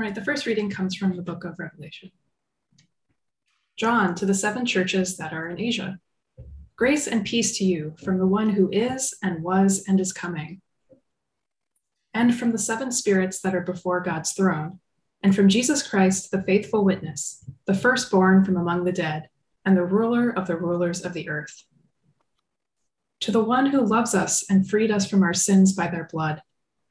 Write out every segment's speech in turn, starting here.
Right, the first reading comes from the book of Revelation. John to the seven churches that are in Asia. Grace and peace to you from the one who is and was and is coming, and from the seven spirits that are before God's throne, and from Jesus Christ, the faithful witness, the firstborn from among the dead, and the ruler of the rulers of the earth. To the one who loves us and freed us from our sins by their blood,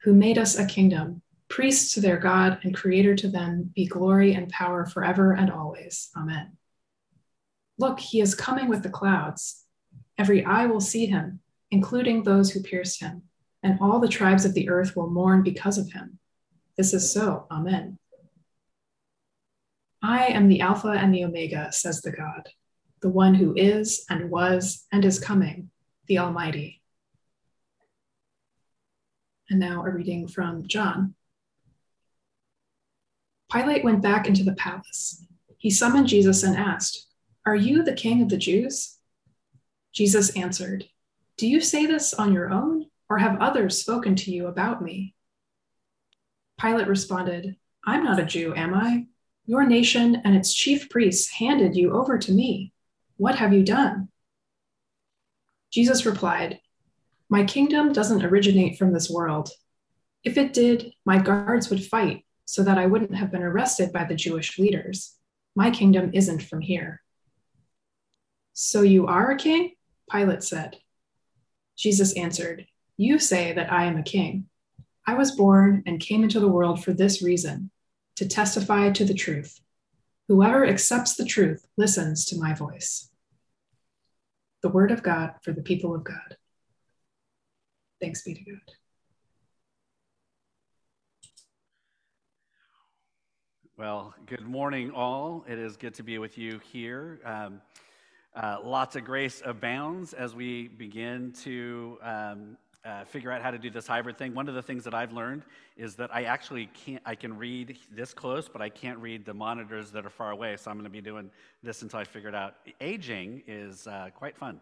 who made us a kingdom priests to their God and creator to them, be glory and power forever and always. Amen. Look, he is coming with the clouds. Every eye will see him, including those who pierced him, and all the tribes of the earth will mourn because of him. This is so. Amen. I am the Alpha and the Omega, says the God, the one who is and was and is coming, the Almighty. And now a reading from John Pilate went back into the palace. He summoned Jesus and asked, Are you the king of the Jews? Jesus answered, Do you say this on your own, or have others spoken to you about me? Pilate responded, I'm not a Jew, am I? Your nation and its chief priests handed you over to me. What have you done? Jesus replied, My kingdom doesn't originate from this world. If it did, my guards would fight so that I wouldn't have been arrested by the Jewish leaders. My kingdom isn't from here. So you are a king? Pilate said. Jesus answered, You say that I am a king. I was born and came into the world for this reason to testify to the truth. Whoever accepts the truth listens to my voice. The word of God for the people of God. Thanks be to God. Well, good morning, all. It is good to be with you here. Um, uh, lots of grace abounds as we begin to um, uh, figure out how to do this hybrid thing. One of the things that I've learned is that I actually can't, I can read this close, but I can't read the monitors that are far away. So I'm going to be doing this until I figure it out. Aging is uh, quite fun.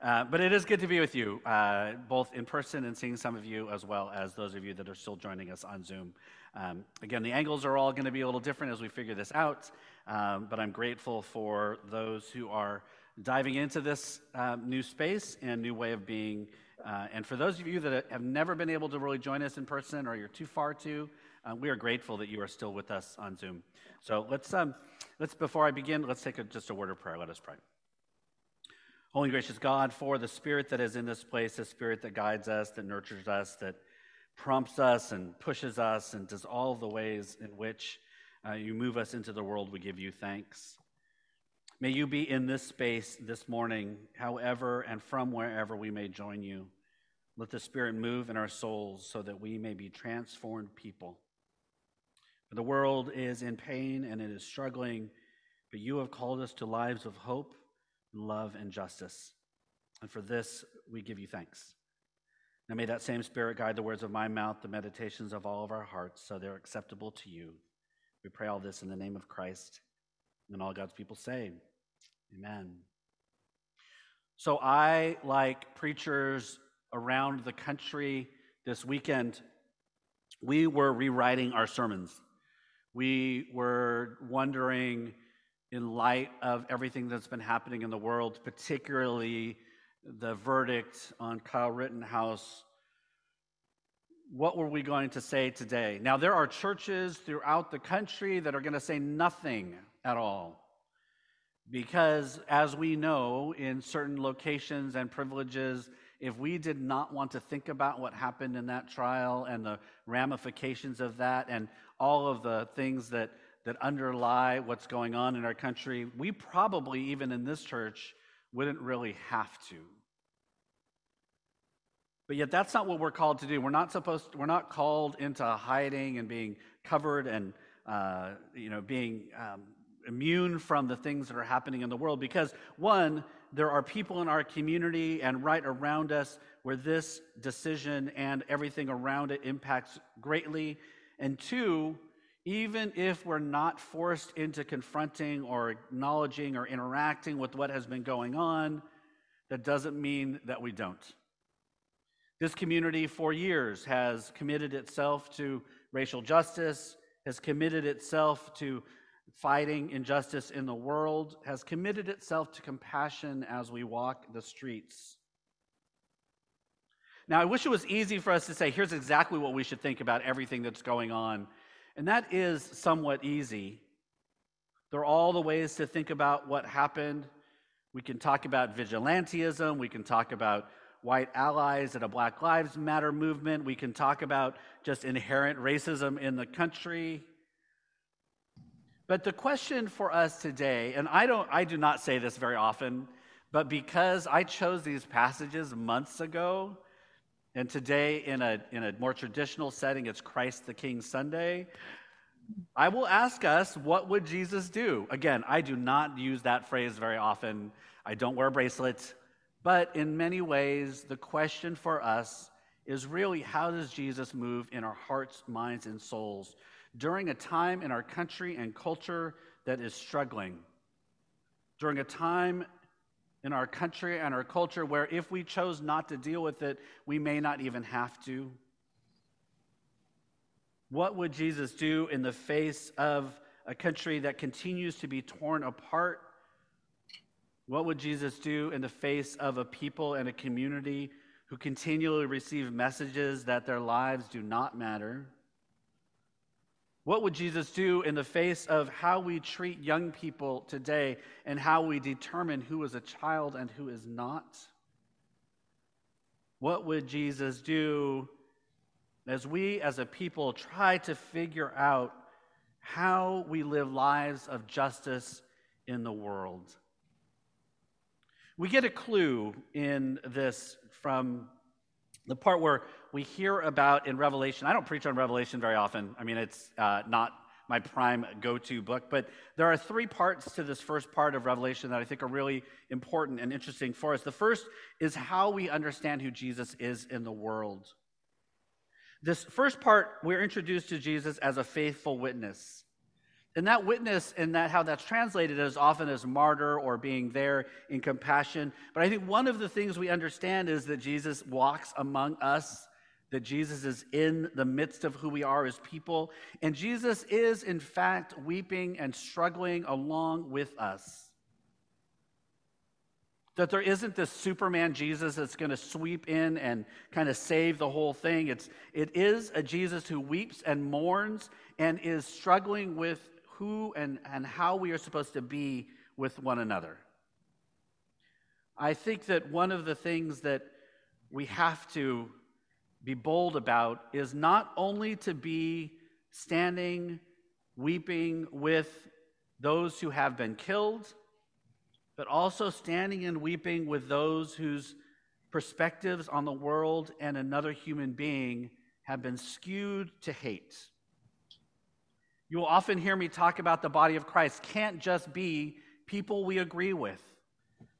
Uh, but it is good to be with you, uh, both in person and seeing some of you, as well as those of you that are still joining us on Zoom. Um, again, the angles are all going to be a little different as we figure this out, um, but I'm grateful for those who are diving into this uh, new space and new way of being. Uh, and for those of you that have never been able to really join us in person or you're too far to, uh, we are grateful that you are still with us on Zoom. So let's, um, let's before I begin, let's take a, just a word of prayer. Let us pray. Holy gracious God, for the Spirit that is in this place, the Spirit that guides us, that nurtures us, that prompts us and pushes us and does all the ways in which uh, you move us into the world, we give you thanks. May you be in this space this morning, however and from wherever we may join you. Let the Spirit move in our souls so that we may be transformed people. For the world is in pain and it is struggling, but you have called us to lives of hope, love, and justice. And for this, we give you thanks. Now may that same Spirit guide the words of my mouth, the meditations of all of our hearts, so they're acceptable to you. We pray all this in the name of Christ. And all God's people say, Amen. So I, like preachers around the country this weekend, we were rewriting our sermons. We were wondering, in light of everything that's been happening in the world, particularly the verdict on Kyle Rittenhouse, what were we going to say today? Now, there are churches throughout the country that are going to say nothing at all. Because, as we know, in certain locations and privileges, if we did not want to think about what happened in that trial and the ramifications of that and all of the things that, that underlie what's going on in our country, we probably, even in this church, wouldn't really have to. But yet that's not what we're called to do. We're not supposed we're not called into hiding and being covered and uh, you know being um, immune from the things that are happening in the world because one there are people in our community and right around us where this decision and everything around it impacts greatly and two even if we're not forced into confronting or acknowledging or interacting with what has been going on, that doesn't mean that we don't. This community for years has committed itself to racial justice has committed itself to fighting injustice in the world, has committed itself to compassion as we walk the streets. Now, I wish it was easy for us to say, here's exactly what we should think about everything that's going on. And that is somewhat easy. There are all the ways to think about what happened. We can talk about vigilantism. We can talk about white allies at a Black Lives Matter movement. We can talk about just inherent racism in the country. But the question for us today, and I don't I do not say this very often, but because I chose these passages months ago, and today in a in a more traditional setting, it's Christ the King Sunday. I will ask us, what would Jesus do? Again, I do not use that phrase very often. I don't wear bracelets. But in many ways, the question for us is really how does Jesus move in our hearts, minds, and souls during a time in our country and culture that is struggling? During a time in our country and our culture where if we chose not to deal with it, we may not even have to. What would Jesus do in the face of a country that continues to be torn apart? What would Jesus do in the face of a people and a community who continually receive messages that their lives do not matter? What would Jesus do in the face of how we treat young people today and how we determine who is a child and who is not? What would Jesus do as we as a people try to figure out how we live lives of justice in the world. We get a clue in this from the part where we hear about in Revelation. I don't preach on Revelation very often. I mean, it's uh, not my prime go to book, but there are three parts to this first part of Revelation that I think are really important and interesting for us. The first is how we understand who Jesus is in the world. This first part, we're introduced to Jesus as a faithful witness. And that witness and that how that's translated as often as martyr or being there in compassion. But I think one of the things we understand is that Jesus walks among us, that Jesus is in the midst of who we are as people. And Jesus is, in fact, weeping and struggling along with us. That there isn't this Superman Jesus that's going to sweep in and kind of save the whole thing. It's, it is a Jesus who weeps and mourns and is struggling with who and, and how we are supposed to be with one another. I think that one of the things that we have to be bold about is not only to be standing, weeping with those who have been killed but also standing and weeping with those whose perspectives on the world and another human being have been skewed to hate. You will often hear me talk about the body of Christ can't just be people we agree with.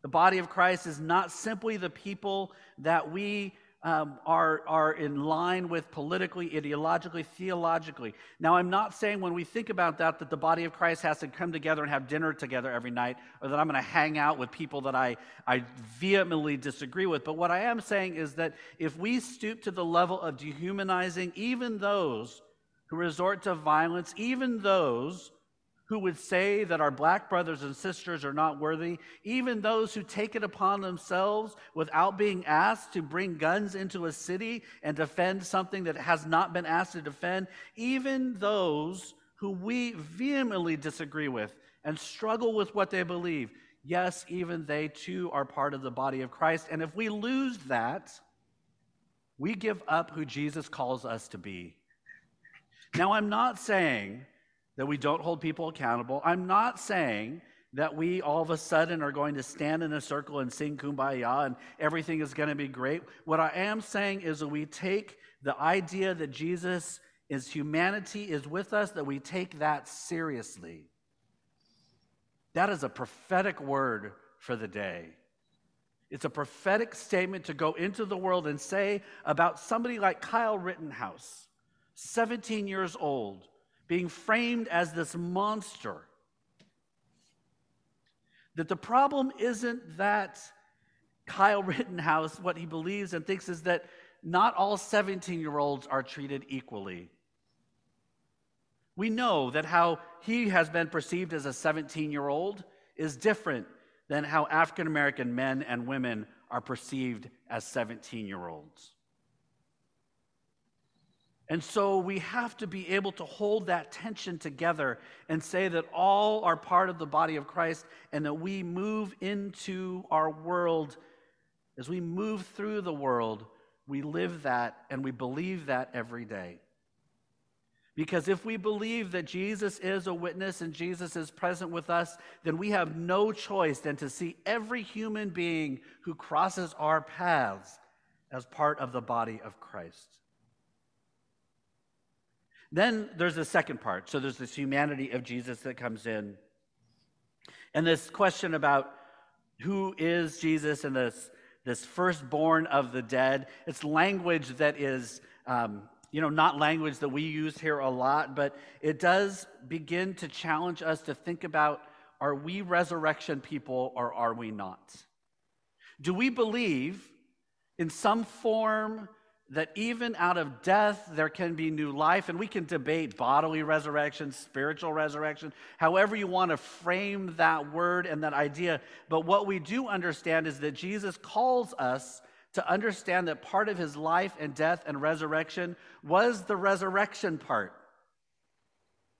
The body of Christ is not simply the people that we um, are, are in line with politically, ideologically, theologically. Now, I'm not saying when we think about that that the body of Christ has to come together and have dinner together every night, or that I'm going to hang out with people that I, I vehemently disagree with. But what I am saying is that if we stoop to the level of dehumanizing even those who resort to violence, even those who would say that our black brothers and sisters are not worthy, even those who take it upon themselves without being asked to bring guns into a city and defend something that has not been asked to defend, even those who we vehemently disagree with and struggle with what they believe, yes, even they too are part of the body of Christ. And if we lose that, we give up who Jesus calls us to be. Now, I'm not saying that we don't hold people accountable. I'm not saying that we all of a sudden are going to stand in a circle and sing kumbaya and everything is going to be great. What I am saying is that we take the idea that Jesus is humanity is with us, that we take that seriously. That is a prophetic word for the day. It's a prophetic statement to go into the world and say about somebody like Kyle Rittenhouse, 17 years old, being framed as this monster. That the problem isn't that Kyle Rittenhouse, what he believes and thinks is that not all 17 year olds are treated equally. We know that how he has been perceived as a 17 year old is different than how African American men and women are perceived as 17 year olds. And so we have to be able to hold that tension together and say that all are part of the body of Christ and that we move into our world. As we move through the world, we live that and we believe that every day. Because if we believe that Jesus is a witness and Jesus is present with us, then we have no choice than to see every human being who crosses our paths as part of the body of Christ. Then there's the second part. So there's this humanity of Jesus that comes in. And this question about who is Jesus and this, this firstborn of the dead. It's language that is, um, you know, not language that we use here a lot, but it does begin to challenge us to think about are we resurrection people or are we not? Do we believe in some form that even out of death there can be new life. And we can debate bodily resurrection, spiritual resurrection, however you want to frame that word and that idea. But what we do understand is that Jesus calls us to understand that part of his life and death and resurrection was the resurrection part.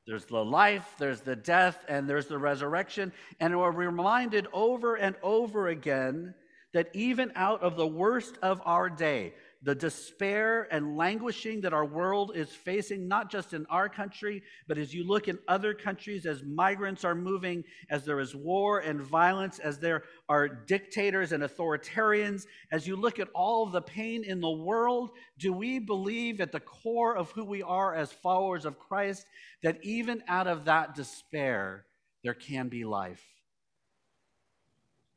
There's the life, there's the death, and there's the resurrection. And we're reminded over and over again that even out of the worst of our day, the despair and languishing that our world is facing, not just in our country, but as you look in other countries, as migrants are moving, as there is war and violence, as there are dictators and authoritarians, as you look at all of the pain in the world, do we believe at the core of who we are as followers of Christ that even out of that despair, there can be life?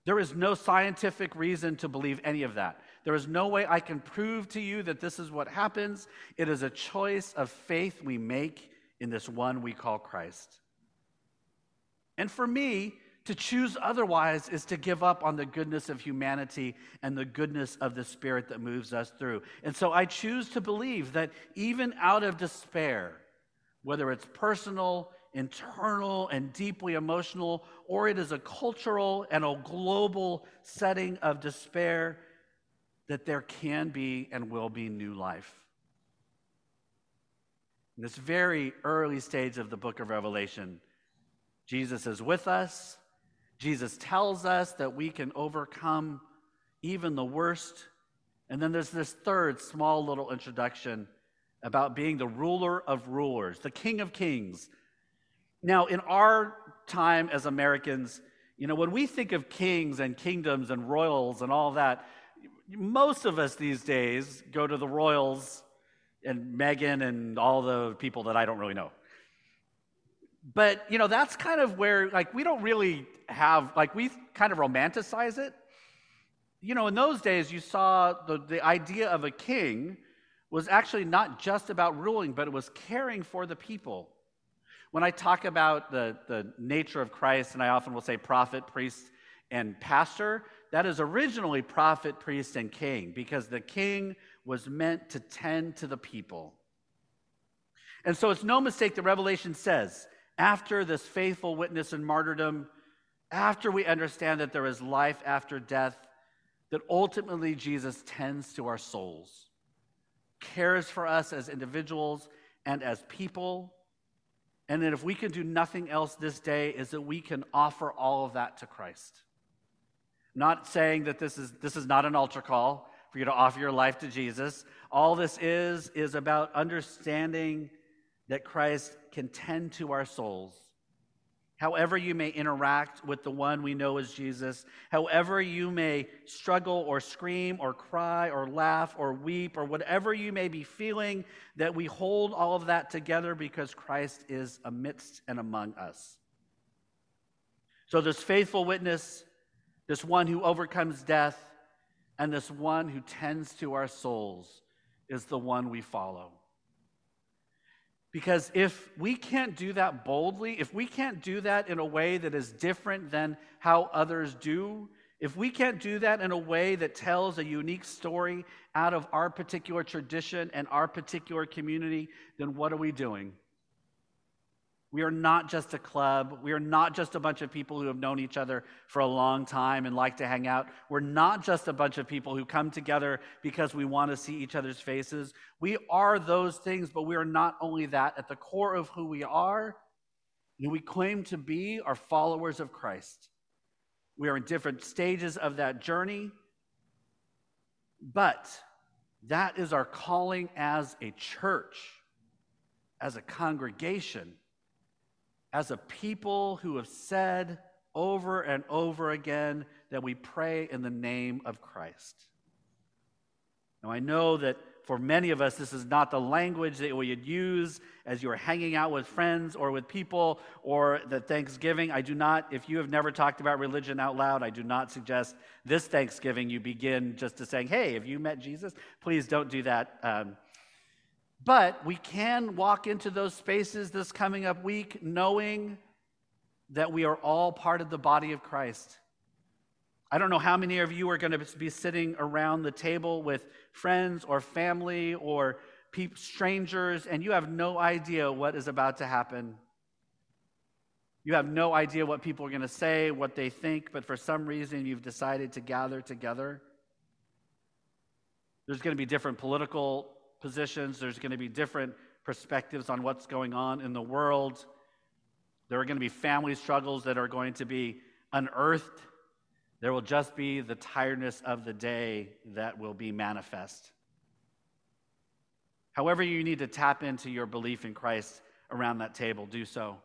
There is no scientific reason to believe any of that. There is no way I can prove to you that this is what happens. It is a choice of faith we make in this one we call Christ. And for me, to choose otherwise is to give up on the goodness of humanity and the goodness of the Spirit that moves us through. And so I choose to believe that even out of despair, whether it's personal, internal, and deeply emotional, or it is a cultural and a global setting of despair, that there can be and will be new life. In this very early stage of the book of Revelation, Jesus is with us. Jesus tells us that we can overcome even the worst. And then there's this third small little introduction about being the ruler of rulers, the king of kings. Now, in our time as Americans, you know, when we think of kings and kingdoms and royals and all that, most of us these days go to the Royals and Meghan and all the people that I don't really know. But, you know, that's kind of where, like, we don't really have, like, we kind of romanticize it. You know, in those days, you saw the, the idea of a king was actually not just about ruling, but it was caring for the people. When I talk about the, the nature of Christ, and I often will say prophet, priest, and pastor, that is originally prophet, priest, and king, because the king was meant to tend to the people. And so it's no mistake that Revelation says, after this faithful witness and martyrdom, after we understand that there is life after death, that ultimately Jesus tends to our souls, cares for us as individuals and as people. And that if we can do nothing else this day, is that we can offer all of that to Christ not saying that this is, this is not an altar call for you to offer your life to Jesus. All this is, is about understanding that Christ can tend to our souls. However, you may interact with the one we know as Jesus, however, you may struggle or scream or cry or laugh or weep or whatever you may be feeling, that we hold all of that together because Christ is amidst and among us. So, this faithful witness this one who overcomes death, and this one who tends to our souls is the one we follow. Because if we can't do that boldly, if we can't do that in a way that is different than how others do, if we can't do that in a way that tells a unique story out of our particular tradition and our particular community, then what are we doing? We are not just a club. We are not just a bunch of people who have known each other for a long time and like to hang out. We're not just a bunch of people who come together because we want to see each other's faces. We are those things, but we are not only that. At the core of who we are, who we claim to be, are followers of Christ. We are in different stages of that journey, but that is our calling as a church, as a congregation as a people who have said over and over again that we pray in the name of Christ. Now, I know that for many of us, this is not the language that we would use as you are hanging out with friends or with people or the Thanksgiving. I do not, if you have never talked about religion out loud, I do not suggest this Thanksgiving you begin just to saying, hey, have you met Jesus? Please don't do that. Um, but we can walk into those spaces this coming up week knowing that we are all part of the body of Christ. I don't know how many of you are going to be sitting around the table with friends or family or strangers, and you have no idea what is about to happen. You have no idea what people are going to say, what they think, but for some reason you've decided to gather together. There's going to be different political positions. There's going to be different perspectives on what's going on in the world. There are going to be family struggles that are going to be unearthed. There will just be the tiredness of the day that will be manifest. However, you need to tap into your belief in Christ around that table, do so.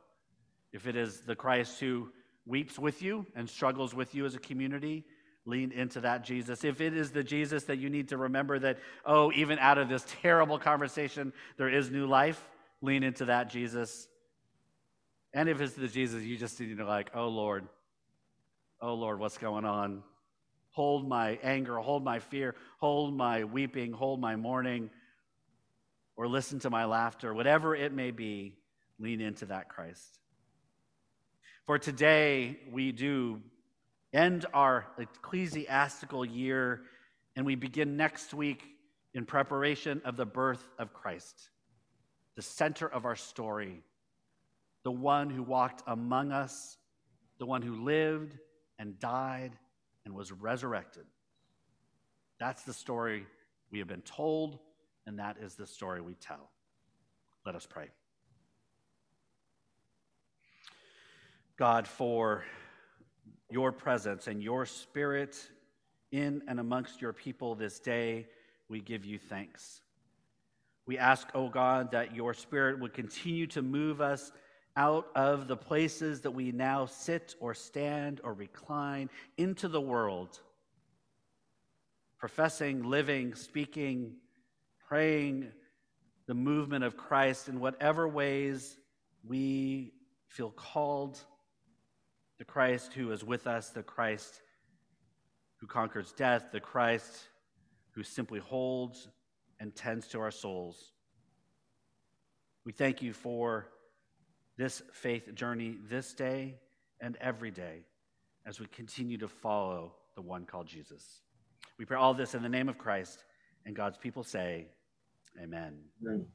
If it is the Christ who weeps with you and struggles with you as a community, lean into that Jesus. If it is the Jesus that you need to remember that, oh, even out of this terrible conversation, there is new life, lean into that Jesus. And if it's the Jesus you just need to, like, oh, Lord, oh, Lord, what's going on? Hold my anger, hold my fear, hold my weeping, hold my mourning, or listen to my laughter, whatever it may be, lean into that Christ. For today, we do end our ecclesiastical year, and we begin next week in preparation of the birth of Christ, the center of our story, the one who walked among us, the one who lived and died and was resurrected. That's the story we have been told, and that is the story we tell. Let us pray. God, for your presence and your spirit in and amongst your people this day, we give you thanks. We ask, O oh God, that your spirit would continue to move us out of the places that we now sit or stand or recline into the world, professing, living, speaking, praying the movement of Christ in whatever ways we feel called the Christ who is with us, the Christ who conquers death, the Christ who simply holds and tends to our souls. We thank you for this faith journey this day and every day as we continue to follow the one called Jesus. We pray all this in the name of Christ, and God's people say, Amen. Amen.